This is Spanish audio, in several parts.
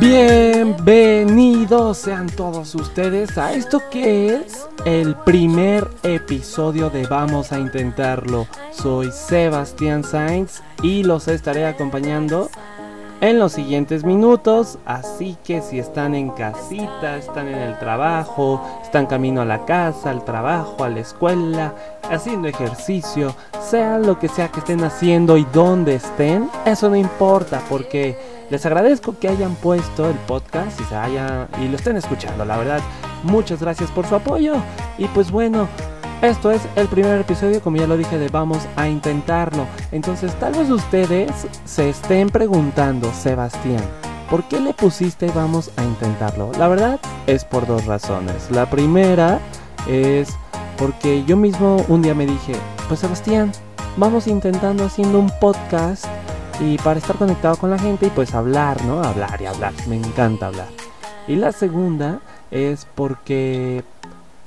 Bienvenidos sean todos ustedes a esto que es el primer episodio de Vamos a Intentarlo. Soy Sebastián Sainz y los estaré acompañando en los siguientes minutos. Así que si están en casita, están en el trabajo, están camino a la casa, al trabajo, a la escuela, haciendo ejercicio, sea lo que sea que estén haciendo y donde estén, eso no importa porque les agradezco que hayan puesto el podcast y se haya y lo estén escuchando, la verdad. Muchas gracias por su apoyo. Y pues bueno, esto es el primer episodio, como ya lo dije, de vamos a intentarlo. Entonces tal vez ustedes se estén preguntando, Sebastián, ¿por qué le pusiste vamos a intentarlo? La verdad es por dos razones. La primera es porque yo mismo un día me dije, pues Sebastián, vamos intentando haciendo un podcast y para estar conectado con la gente y pues hablar, ¿no? Hablar y hablar. Me encanta hablar. Y la segunda es porque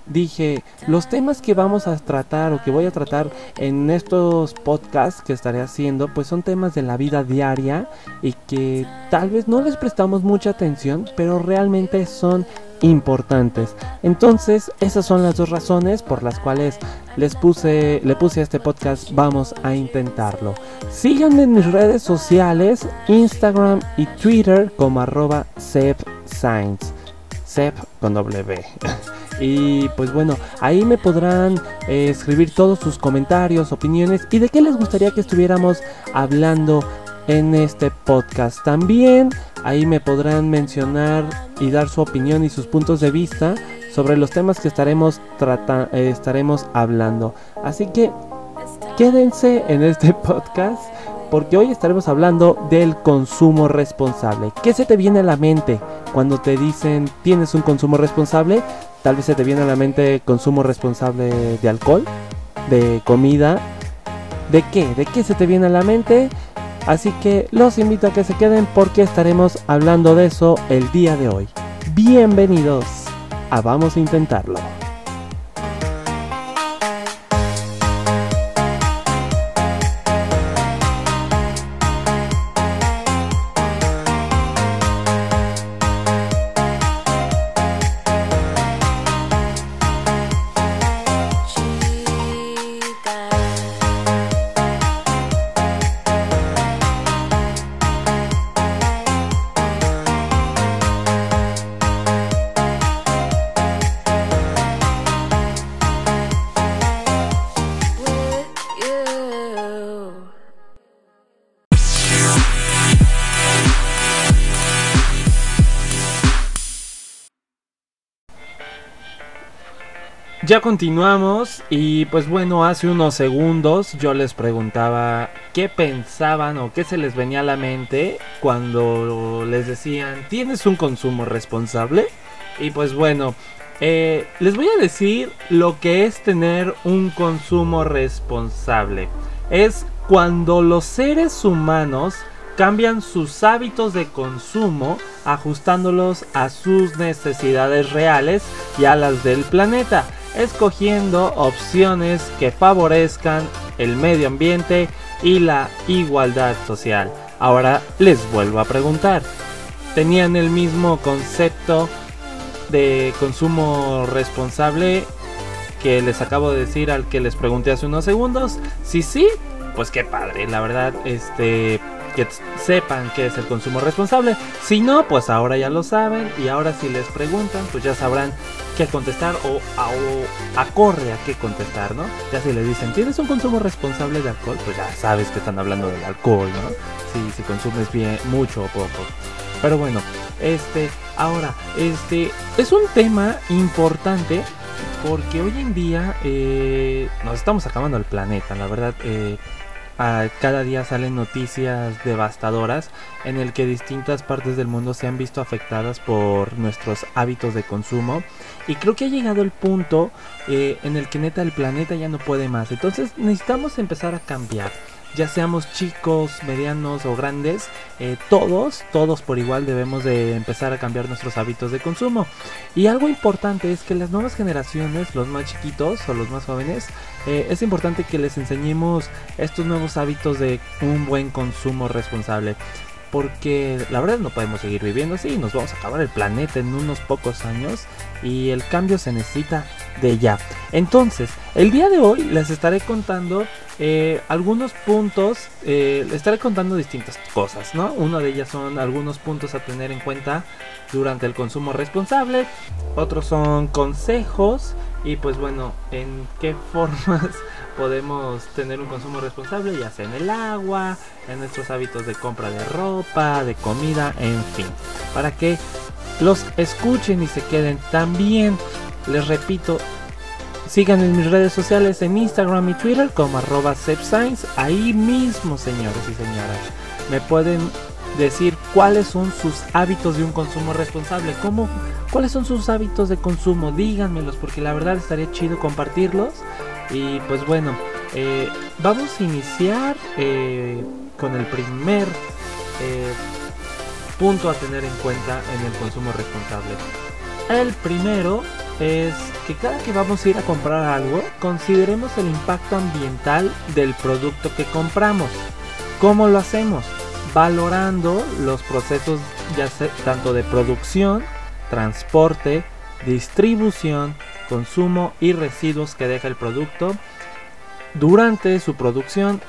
dije, los temas que vamos a tratar o que voy a tratar en estos podcasts que estaré haciendo, pues son temas de la vida diaria y que tal vez no les prestamos mucha atención, pero realmente son importantes. Entonces, esas son las dos razones por las cuales les puse, le puse a este podcast Vamos a intentarlo. Síganme en mis redes sociales, Instagram y Twitter como arroba. Sep con W. y pues bueno, ahí me podrán eh, escribir todos sus comentarios, opiniones y de qué les gustaría que estuviéramos hablando en este podcast. También ahí me podrán mencionar y dar su opinión y sus puntos de vista sobre los temas que estaremos, eh, estaremos hablando. Así que quédense en este podcast porque hoy estaremos hablando del consumo responsable. ¿Qué se te viene a la mente cuando te dicen tienes un consumo responsable? Tal vez se te viene a la mente consumo responsable de alcohol, de comida. ¿De qué? ¿De qué se te viene a la mente? Así que los invito a que se queden porque estaremos hablando de eso el día de hoy. Bienvenidos a Vamos a Intentarlo. Ya continuamos y pues bueno, hace unos segundos yo les preguntaba qué pensaban o qué se les venía a la mente cuando les decían, ¿tienes un consumo responsable? Y pues bueno, eh, les voy a decir lo que es tener un consumo responsable. Es cuando los seres humanos cambian sus hábitos de consumo ajustándolos a sus necesidades reales y a las del planeta escogiendo opciones que favorezcan el medio ambiente y la igualdad social. Ahora les vuelvo a preguntar, ¿tenían el mismo concepto de consumo responsable que les acabo de decir al que les pregunté hace unos segundos? Si sí, pues qué padre, la verdad, este que sepan qué es el consumo responsable. Si no, pues ahora ya lo saben y ahora si les preguntan, pues ya sabrán qué contestar o, acorde a qué contestar, ¿no? Ya si les dicen, ¿tienes un consumo responsable de alcohol? Pues ya sabes que están hablando del alcohol, ¿no? Si, si consumes bien, mucho o poco. Pero bueno, este, ahora, este, es un tema importante porque hoy en día eh, nos estamos acabando el planeta, la verdad. Eh, cada día salen noticias devastadoras en el que distintas partes del mundo se han visto afectadas por nuestros hábitos de consumo y creo que ha llegado el punto eh, en el que neta el planeta ya no puede más entonces necesitamos empezar a cambiar ya seamos chicos, medianos o grandes, eh, todos, todos por igual debemos de empezar a cambiar nuestros hábitos de consumo. Y algo importante es que las nuevas generaciones, los más chiquitos o los más jóvenes, eh, es importante que les enseñemos estos nuevos hábitos de un buen consumo responsable. Porque la verdad no podemos seguir viviendo así, nos vamos a acabar el planeta en unos pocos años y el cambio se necesita de ya. Entonces, el día de hoy les estaré contando eh, algunos puntos, eh, les estaré contando distintas cosas, ¿no? Uno de ellas son algunos puntos a tener en cuenta durante el consumo responsable, otros son consejos y pues bueno, en qué formas podemos tener un consumo responsable, ya sea en el agua, en nuestros hábitos de compra de ropa, de comida, en fin, para que los escuchen y se queden también. Les repito, sigan en mis redes sociales en Instagram y Twitter como arroba Ahí mismo, señores y señoras, me pueden decir cuáles son sus hábitos de un consumo responsable. ¿Cómo, ¿Cuáles son sus hábitos de consumo? Díganmelos porque la verdad estaría chido compartirlos y pues bueno, eh, vamos a iniciar eh, con el primer eh, punto a tener en cuenta en el consumo responsable. El primero es que cada que vamos a ir a comprar algo, consideremos el impacto ambiental del producto que compramos. ¿Cómo lo hacemos? Valorando los procesos ya tanto de producción, transporte, distribución, consumo y residuos que deja el producto durante su producción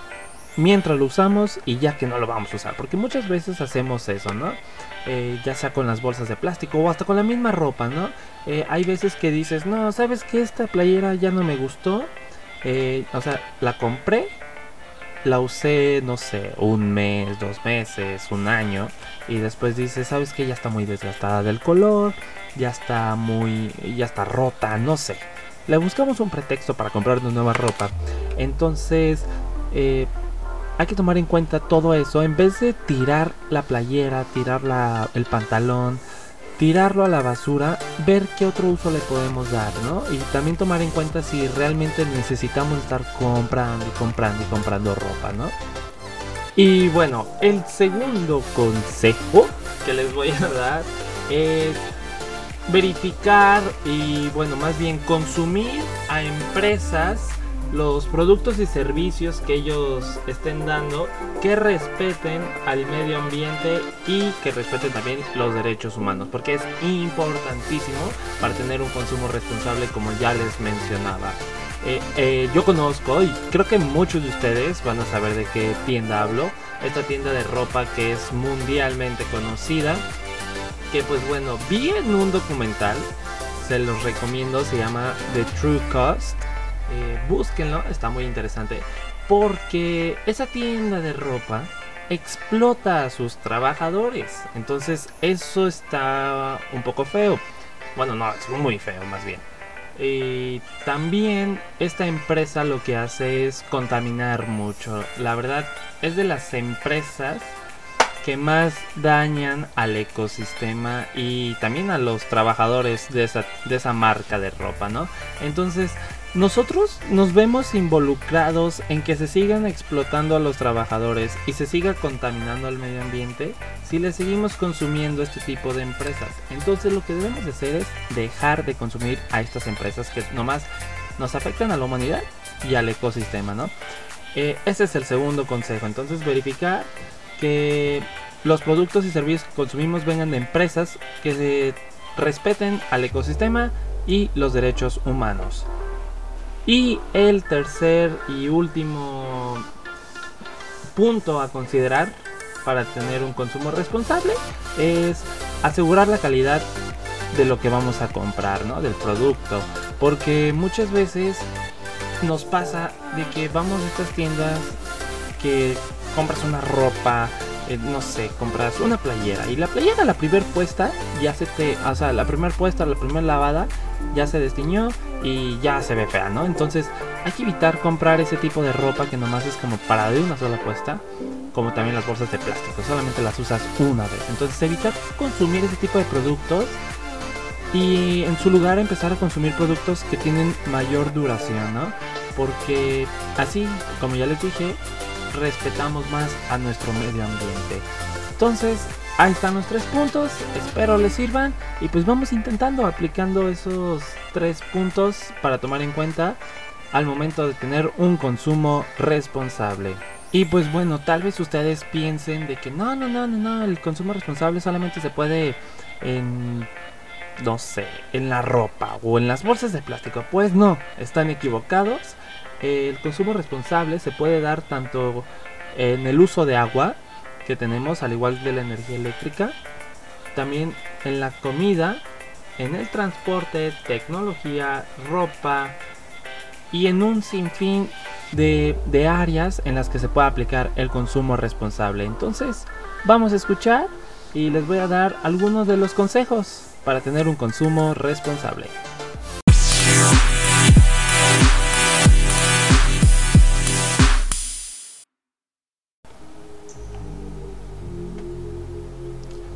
mientras lo usamos y ya que no lo vamos a usar. Porque muchas veces hacemos eso, ¿no? Eh, ya sea con las bolsas de plástico o hasta con la misma ropa, ¿no? Eh, hay veces que dices, no, ¿sabes que Esta playera ya no me gustó. Eh, o sea, la compré, la usé, no sé, un mes, dos meses, un año. Y después dices, ¿sabes que Ya está muy desgastada del color, ya está muy, ya está rota, no sé. Le buscamos un pretexto para comprar una nueva ropa. Entonces, eh, hay que tomar en cuenta todo eso. En vez de tirar la playera, tirar la, el pantalón, tirarlo a la basura, ver qué otro uso le podemos dar, ¿no? Y también tomar en cuenta si realmente necesitamos estar comprando y comprando y comprando ropa, ¿no? Y bueno, el segundo consejo que les voy a dar es verificar y bueno, más bien consumir a empresas los productos y servicios que ellos estén dando que respeten al medio ambiente y que respeten también los derechos humanos porque es importantísimo para tener un consumo responsable como ya les mencionaba. Eh, eh, yo conozco y creo que muchos de ustedes van a saber de qué tienda hablo esta tienda de ropa que es mundialmente conocida que pues bueno vi en un documental se los recomiendo se llama The True Cost eh, búsquenlo, está muy interesante. Porque esa tienda de ropa explota a sus trabajadores. Entonces eso está un poco feo. Bueno, no, es muy feo más bien. Y también esta empresa lo que hace es contaminar mucho. La verdad es de las empresas que más dañan al ecosistema y también a los trabajadores de esa, de esa marca de ropa, ¿no? Entonces nosotros nos vemos involucrados en que se sigan explotando a los trabajadores y se siga contaminando al medio ambiente si le seguimos consumiendo este tipo de empresas. Entonces lo que debemos de hacer es dejar de consumir a estas empresas que nomás nos afectan a la humanidad y al ecosistema, ¿no? Eh, ese es el segundo consejo. Entonces verificar que los productos y servicios que consumimos vengan de empresas que se respeten al ecosistema y los derechos humanos. Y el tercer y último punto a considerar para tener un consumo responsable es asegurar la calidad de lo que vamos a comprar, ¿no? Del producto. Porque muchas veces nos pasa de que vamos a estas tiendas que compras una ropa, eh, no sé, compras una playera y la playera la primer puesta ya se te, o sea, la primer puesta, la primera lavada ya se destiñó y ya se ve fea, ¿no? Entonces hay que evitar comprar ese tipo de ropa que nomás es como para de una sola puesta, como también las bolsas de plástico, solamente las usas una vez. Entonces evitar consumir ese tipo de productos y en su lugar empezar a consumir productos que tienen mayor duración, ¿no? Porque así, como ya les dije, respetamos más a nuestro medio ambiente. Entonces, ahí están los tres puntos, espero les sirvan y pues vamos intentando aplicando esos tres puntos para tomar en cuenta al momento de tener un consumo responsable. Y pues bueno, tal vez ustedes piensen de que no, no, no, no, no, el consumo responsable solamente se puede en, no sé, en la ropa o en las bolsas de plástico. Pues no, están equivocados. El consumo responsable se puede dar tanto en el uso de agua que tenemos, al igual de la energía eléctrica, también en la comida, en el transporte, tecnología, ropa y en un sinfín de, de áreas en las que se puede aplicar el consumo responsable. Entonces, vamos a escuchar y les voy a dar algunos de los consejos para tener un consumo responsable.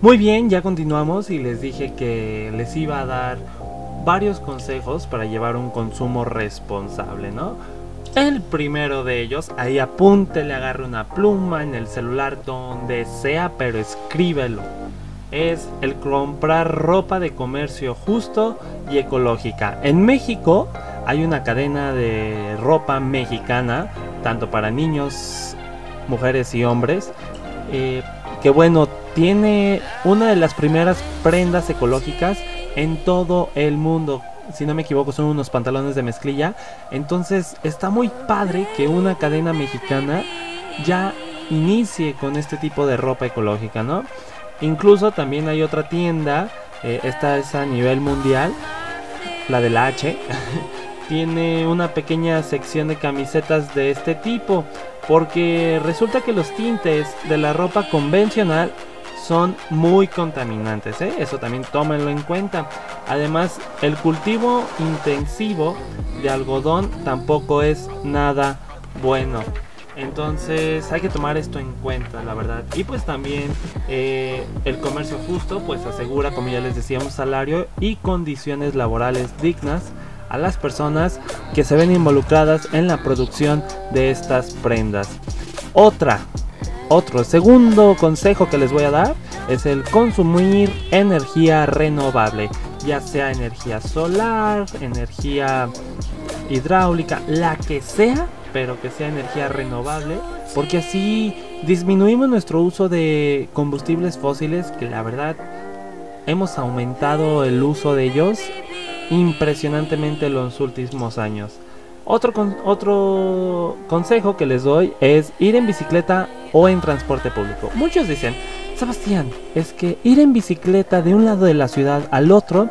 Muy bien, ya continuamos y les dije que les iba a dar varios consejos para llevar un consumo responsable, ¿no? El primero de ellos, ahí apunte, le agarre una pluma en el celular donde sea, pero escríbelo. Es el comprar ropa de comercio justo y ecológica. En México hay una cadena de ropa mexicana, tanto para niños, mujeres y hombres, eh, que bueno, tiene una de las primeras prendas ecológicas en todo el mundo. Si no me equivoco, son unos pantalones de mezclilla. Entonces está muy padre que una cadena mexicana ya inicie con este tipo de ropa ecológica, ¿no? Incluso también hay otra tienda, eh, esta es a nivel mundial, la de la H, tiene una pequeña sección de camisetas de este tipo, porque resulta que los tintes de la ropa convencional son muy contaminantes, ¿eh? eso también tómenlo en cuenta. Además, el cultivo intensivo de algodón tampoco es nada bueno. Entonces hay que tomar esto en cuenta, la verdad. Y pues también eh, el comercio justo pues asegura, como ya les decía, un salario y condiciones laborales dignas a las personas que se ven involucradas en la producción de estas prendas. Otra otro segundo consejo que les voy a dar es el consumir energía renovable, ya sea energía solar, energía hidráulica, la que sea, pero que sea energía renovable, porque así disminuimos nuestro uso de combustibles fósiles, que la verdad hemos aumentado el uso de ellos impresionantemente en los últimos años. Otro, otro consejo que les doy es ir en bicicleta o en transporte público. Muchos dicen, Sebastián, es que ir en bicicleta de un lado de la ciudad al otro,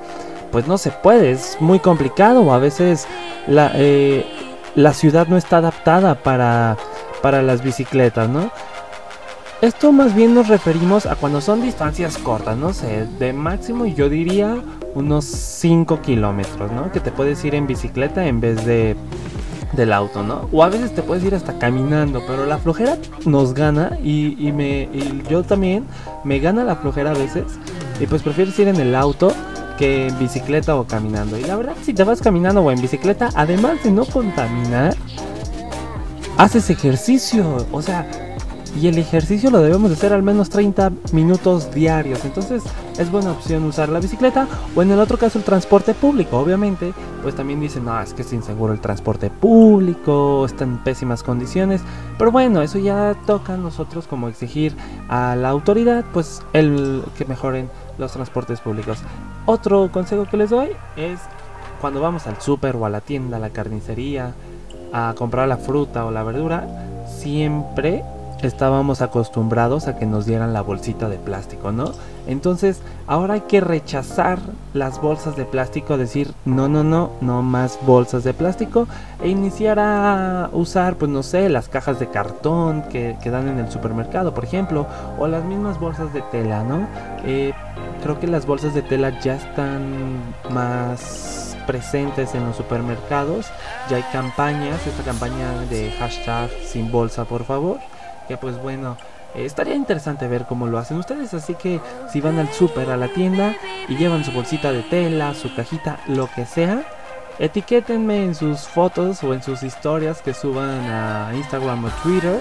pues no se puede, es muy complicado. A veces la, eh, la ciudad no está adaptada para, para las bicicletas, ¿no? Esto más bien nos referimos a cuando son distancias cortas, no sé, de máximo yo diría unos 5 kilómetros, ¿no? Que te puedes ir en bicicleta en vez de del auto, ¿no? O a veces te puedes ir hasta caminando, pero la flojera nos gana y, me, y yo también me gana la flojera a veces y pues prefieres ir en el auto que en bicicleta o caminando. Y la verdad, si te vas caminando o en bicicleta, además de no contaminar, haces ejercicio, o sea, y el ejercicio lo debemos de hacer al menos 30 minutos diarios. Entonces es buena opción usar la bicicleta o en el otro caso el transporte público. Obviamente, pues también dicen, no, es que es inseguro el transporte público, está en pésimas condiciones. Pero bueno, eso ya toca a nosotros como exigir a la autoridad, pues el que mejoren los transportes públicos. Otro consejo que les doy es cuando vamos al súper o a la tienda, a la carnicería, a comprar la fruta o la verdura, siempre estábamos acostumbrados a que nos dieran la bolsita de plástico, ¿no? Entonces, ahora hay que rechazar las bolsas de plástico, decir, no, no, no, no más bolsas de plástico e iniciar a usar, pues no sé, las cajas de cartón que, que dan en el supermercado, por ejemplo, o las mismas bolsas de tela, ¿no? Eh, creo que las bolsas de tela ya están más presentes en los supermercados, ya hay campañas, esta campaña de hashtag sin bolsa por favor, que pues bueno, eh, estaría interesante ver cómo lo hacen ustedes, así que si van al súper, a la tienda y llevan su bolsita de tela, su cajita, lo que sea, etiquétenme en sus fotos o en sus historias que suban a Instagram o Twitter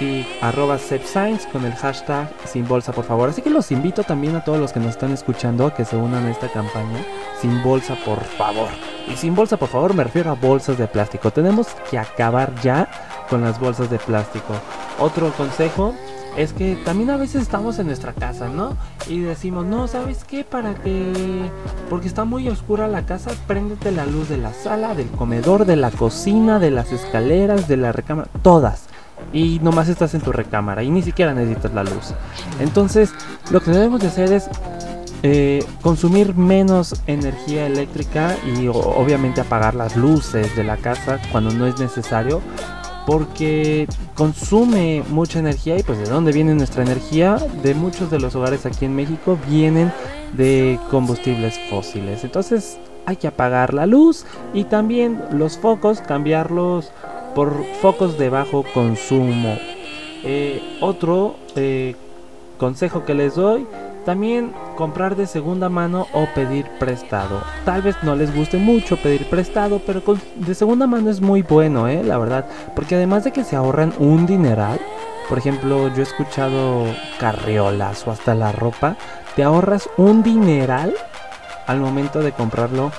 y arroba Science con el hashtag sin bolsa por favor. Así que los invito también a todos los que nos están escuchando a que se unan a esta campaña sin bolsa por favor. Y sin bolsa por favor me refiero a bolsas de plástico. Tenemos que acabar ya con las bolsas de plástico. Otro consejo es que también a veces estamos en nuestra casa, ¿no? Y decimos, no, ¿sabes qué? Para que... Porque está muy oscura la casa, préndete la luz de la sala, del comedor, de la cocina, de las escaleras, de la recámara, todas. Y nomás estás en tu recámara y ni siquiera necesitas la luz. Entonces, lo que debemos de hacer es eh, consumir menos energía eléctrica y obviamente apagar las luces de la casa cuando no es necesario porque consume mucha energía y pues de dónde viene nuestra energía de muchos de los hogares aquí en México vienen de combustibles fósiles. Entonces hay que apagar la luz y también los focos cambiarlos por focos de bajo consumo. Eh, otro eh, consejo que les doy también comprar de segunda mano o pedir prestado. Tal vez no les guste mucho pedir prestado, pero de segunda mano es muy bueno, ¿eh? La verdad. Porque además de que se ahorran un dineral, por ejemplo, yo he escuchado carriolas o hasta la ropa, te ahorras un dineral al momento de comprarlo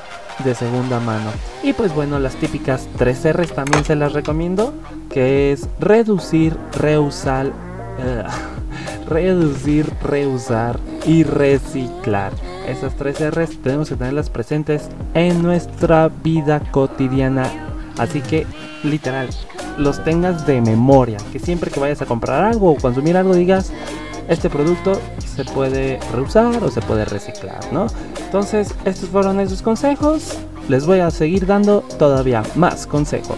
de segunda mano. Y pues bueno, las típicas 3 R's también se las recomiendo, que es reducir, reusar, eh, reducir, reusar y reciclar. Esas tres R's tenemos que tenerlas presentes en nuestra vida cotidiana. Así que, literal, los tengas de memoria. Que siempre que vayas a comprar algo o consumir algo digas, este producto se puede reusar o se puede reciclar, ¿no? Entonces, estos fueron esos consejos. Les voy a seguir dando todavía más consejos.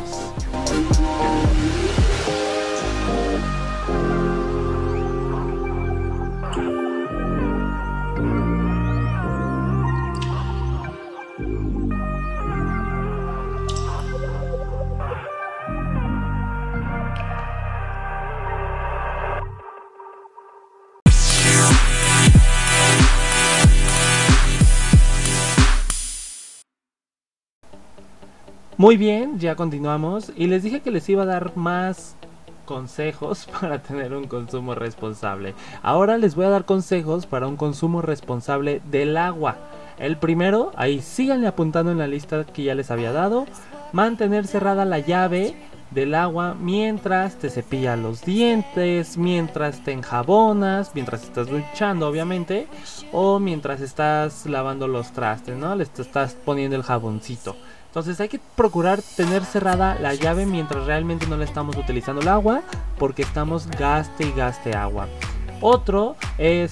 Muy bien, ya continuamos y les dije que les iba a dar más consejos para tener un consumo responsable. Ahora les voy a dar consejos para un consumo responsable del agua. El primero, ahí síganle apuntando en la lista que ya les había dado, mantener cerrada la llave del agua mientras te cepillas los dientes, mientras te enjabonas, mientras estás duchando obviamente, o mientras estás lavando los trastes, ¿no? Les estás poniendo el jaboncito. Entonces hay que procurar tener cerrada la llave mientras realmente no le estamos utilizando el agua porque estamos gaste y gaste agua. Otro es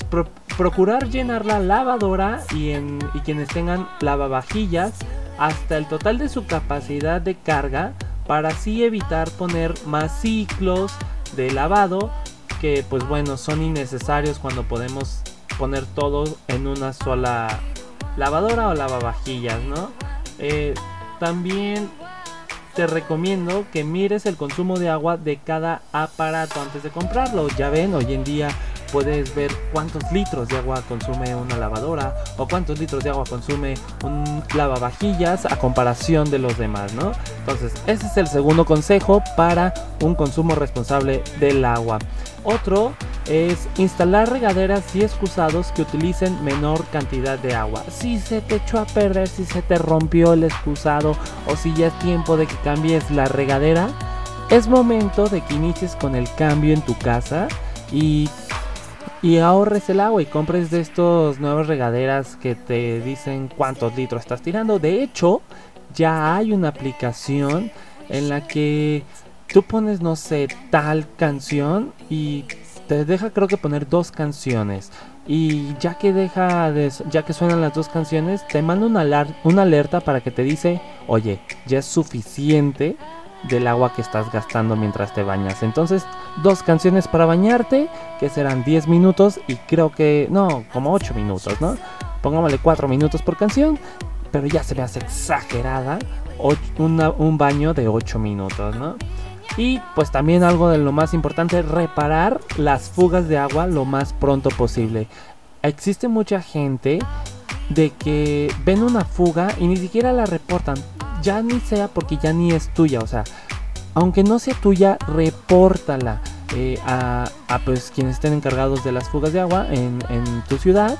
procurar llenar la lavadora y, y quienes tengan lavavajillas hasta el total de su capacidad de carga para así evitar poner más ciclos de lavado que pues bueno son innecesarios cuando podemos poner todo en una sola lavadora o lavavajillas, ¿no? Eh, también te recomiendo que mires el consumo de agua de cada aparato antes de comprarlo. Ya ven, hoy en día puedes ver cuántos litros de agua consume una lavadora o cuántos litros de agua consume un lavavajillas a comparación de los demás, ¿no? Entonces, ese es el segundo consejo para un consumo responsable del agua. Otro es instalar regaderas y excusados que utilicen menor cantidad de agua. Si se te echó a perder, si se te rompió el excusado o si ya es tiempo de que cambies la regadera, es momento de que inicies con el cambio en tu casa y, y ahorres el agua y compres de estos nuevas regaderas que te dicen cuántos litros estás tirando. De hecho, ya hay una aplicación en la que tú pones, no sé, tal canción y te deja creo que poner dos canciones y ya que deja de, ya que suenan las dos canciones te manda una, una alerta para que te dice oye ya es suficiente del agua que estás gastando mientras te bañas entonces dos canciones para bañarte que serán 10 minutos y creo que no como 8 minutos no pongámosle 4 minutos por canción pero ya se me hace exagerada un baño de 8 minutos no y pues también algo de lo más importante, reparar las fugas de agua lo más pronto posible. Existe mucha gente de que ven una fuga y ni siquiera la reportan. Ya ni sea porque ya ni es tuya. O sea, aunque no sea tuya, repórtala. Eh, a, pues quienes estén encargados de las fugas de agua en, en tu ciudad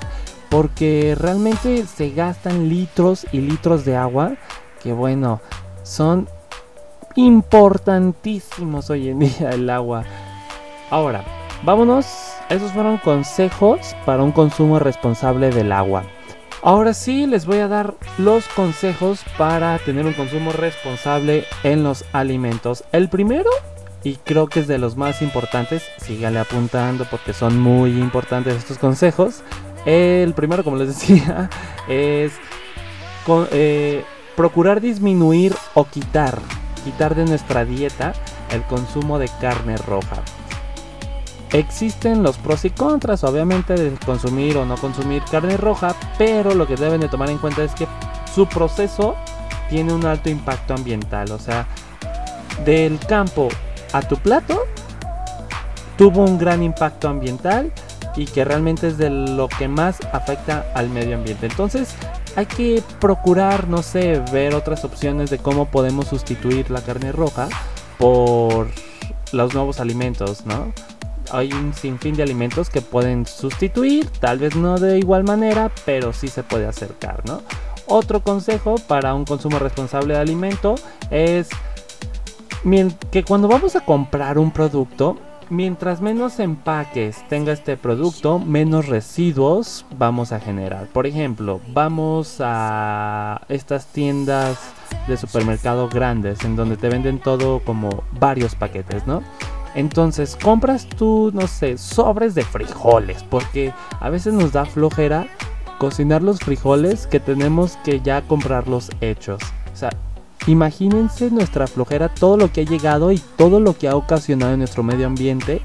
porque realmente se gastan litros y litros de agua que bueno son importantísimos hoy en día el agua. Ahora, vámonos. Esos fueron consejos para un consumo responsable del agua. Ahora sí les voy a dar los consejos para tener un consumo responsable en los alimentos. El primero, y creo que es de los más importantes, sígale apuntando porque son muy importantes estos consejos. El primero, como les decía, es eh, procurar disminuir o quitar, quitar de nuestra dieta el consumo de carne roja. Existen los pros y contras, obviamente, de consumir o no consumir carne roja, pero lo que deben de tomar en cuenta es que su proceso tiene un alto impacto ambiental. O sea, del campo a tu plato, tuvo un gran impacto ambiental y que realmente es de lo que más afecta al medio ambiente. Entonces hay que procurar, no sé, ver otras opciones de cómo podemos sustituir la carne roja por los nuevos alimentos, ¿no? Hay un sinfín de alimentos que pueden sustituir, tal vez no de igual manera, pero sí se puede acercar, ¿no? Otro consejo para un consumo responsable de alimento es que cuando vamos a comprar un producto, mientras menos empaques tenga este producto, menos residuos vamos a generar. Por ejemplo, vamos a estas tiendas de supermercado grandes en donde te venden todo como varios paquetes, ¿no? Entonces compras tú, no sé, sobres de frijoles, porque a veces nos da flojera cocinar los frijoles que tenemos que ya comprarlos hechos. O sea, Imagínense nuestra flojera, todo lo que ha llegado y todo lo que ha ocasionado en nuestro medio ambiente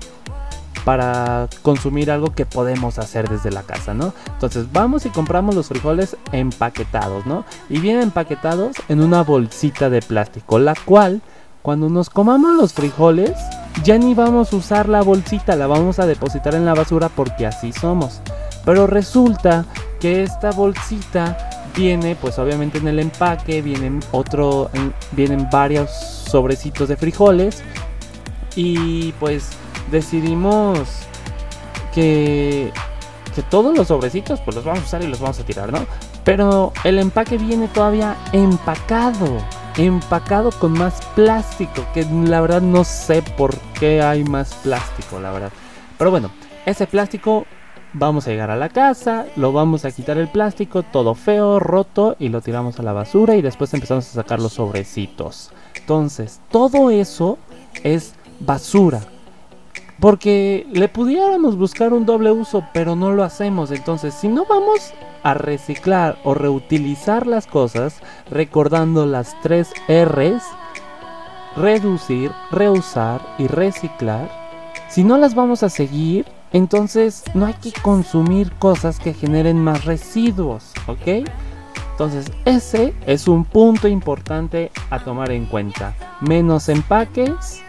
para consumir algo que podemos hacer desde la casa, ¿no? Entonces vamos y compramos los frijoles empaquetados, ¿no? Y vienen empaquetados en una bolsita de plástico, la cual cuando nos comamos los frijoles ya ni vamos a usar la bolsita, la vamos a depositar en la basura porque así somos. Pero resulta que esta bolsita viene pues obviamente en el empaque vienen otro vienen varios sobrecitos de frijoles y pues decidimos que que todos los sobrecitos pues los vamos a usar y los vamos a tirar, ¿no? Pero el empaque viene todavía empacado, empacado con más plástico, que la verdad no sé por qué hay más plástico, la verdad. Pero bueno, ese plástico Vamos a llegar a la casa, lo vamos a quitar el plástico, todo feo, roto, y lo tiramos a la basura y después empezamos a sacar los sobrecitos. Entonces, todo eso es basura. Porque le pudiéramos buscar un doble uso, pero no lo hacemos. Entonces, si no vamos a reciclar o reutilizar las cosas, recordando las tres R's, reducir, reusar y reciclar, si no las vamos a seguir, entonces no hay que consumir cosas que generen más residuos, ¿ok? Entonces ese es un punto importante a tomar en cuenta. Menos empaques,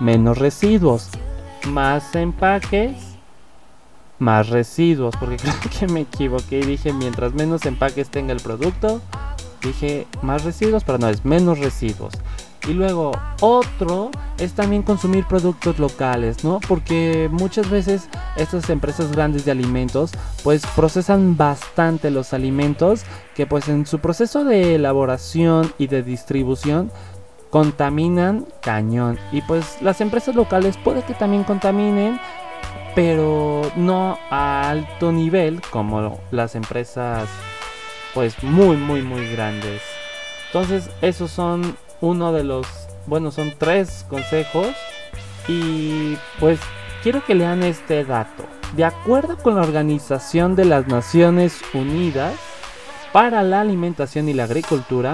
menos residuos. Más empaques, más residuos. Porque creo que me equivoqué y dije mientras menos empaques tenga el producto, dije más residuos, pero no, es menos residuos. Y luego otro es también consumir productos locales, ¿no? Porque muchas veces estas empresas grandes de alimentos pues procesan bastante los alimentos que pues en su proceso de elaboración y de distribución contaminan cañón. Y pues las empresas locales puede que también contaminen, pero no a alto nivel como las empresas pues muy muy muy grandes. Entonces esos son uno de los, bueno, son tres consejos y pues quiero que lean este dato. De acuerdo con la Organización de las Naciones Unidas para la Alimentación y la Agricultura,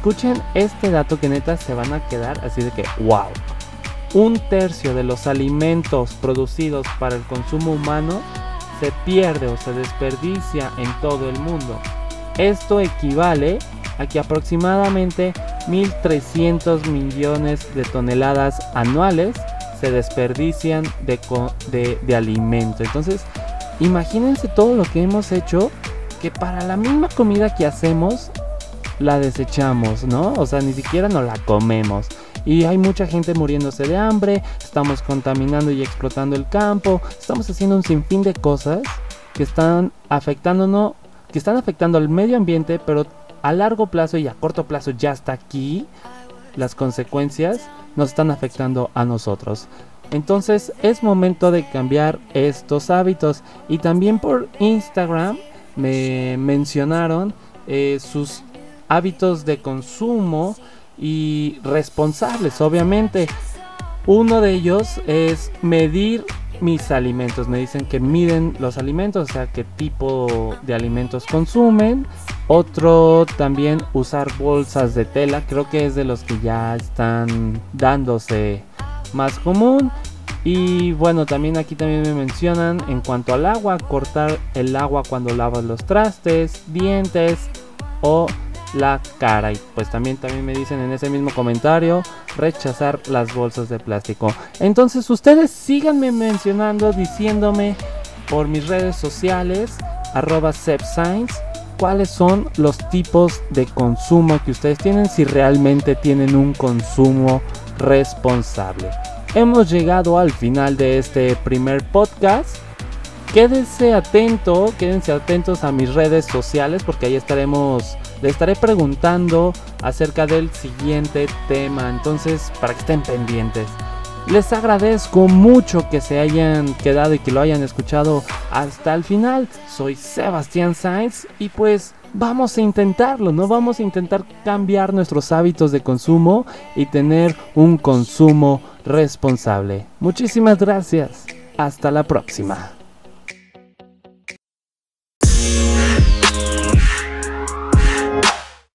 escuchen este dato que neta se van a quedar así de que, wow. Un tercio de los alimentos producidos para el consumo humano se pierde o se desperdicia en todo el mundo. Esto equivale a que aproximadamente 1.300 millones de toneladas anuales se desperdician de, de, de, alimento. Entonces, imagínense todo lo que hemos hecho que para la misma comida que hacemos la desechamos, ¿no? O sea, ni siquiera nos la comemos. Y hay mucha gente muriéndose de hambre, estamos contaminando y explotando el campo, estamos haciendo un sinfín de cosas que están afectándonos, que están afectando al medio ambiente, pero a largo plazo y a corto plazo ya está aquí, las consecuencias nos están afectando a nosotros. Entonces es momento de cambiar estos hábitos. Y también por Instagram me mencionaron eh, sus hábitos de consumo y responsables, obviamente. Uno de ellos es medir mis alimentos. Me dicen que miden los alimentos, o sea, qué tipo de alimentos consumen. Otro también usar bolsas de tela, creo que es de los que ya están dándose más común. Y bueno, también aquí también me mencionan en cuanto al agua, cortar el agua cuando lavas los trastes, dientes o la cara. Y pues también, también me dicen en ese mismo comentario rechazar las bolsas de plástico. Entonces ustedes síganme mencionando, diciéndome por mis redes sociales, arroba cuáles son los tipos de consumo que ustedes tienen, si realmente tienen un consumo responsable. Hemos llegado al final de este primer podcast. Quédense atento, quédense atentos a mis redes sociales porque ahí estaremos le estaré preguntando acerca del siguiente tema, entonces para que estén pendientes. Les agradezco mucho que se hayan quedado y que lo hayan escuchado hasta el final. Soy Sebastián Sainz y pues vamos a intentarlo, ¿no? Vamos a intentar cambiar nuestros hábitos de consumo y tener un consumo responsable. Muchísimas gracias. Hasta la próxima.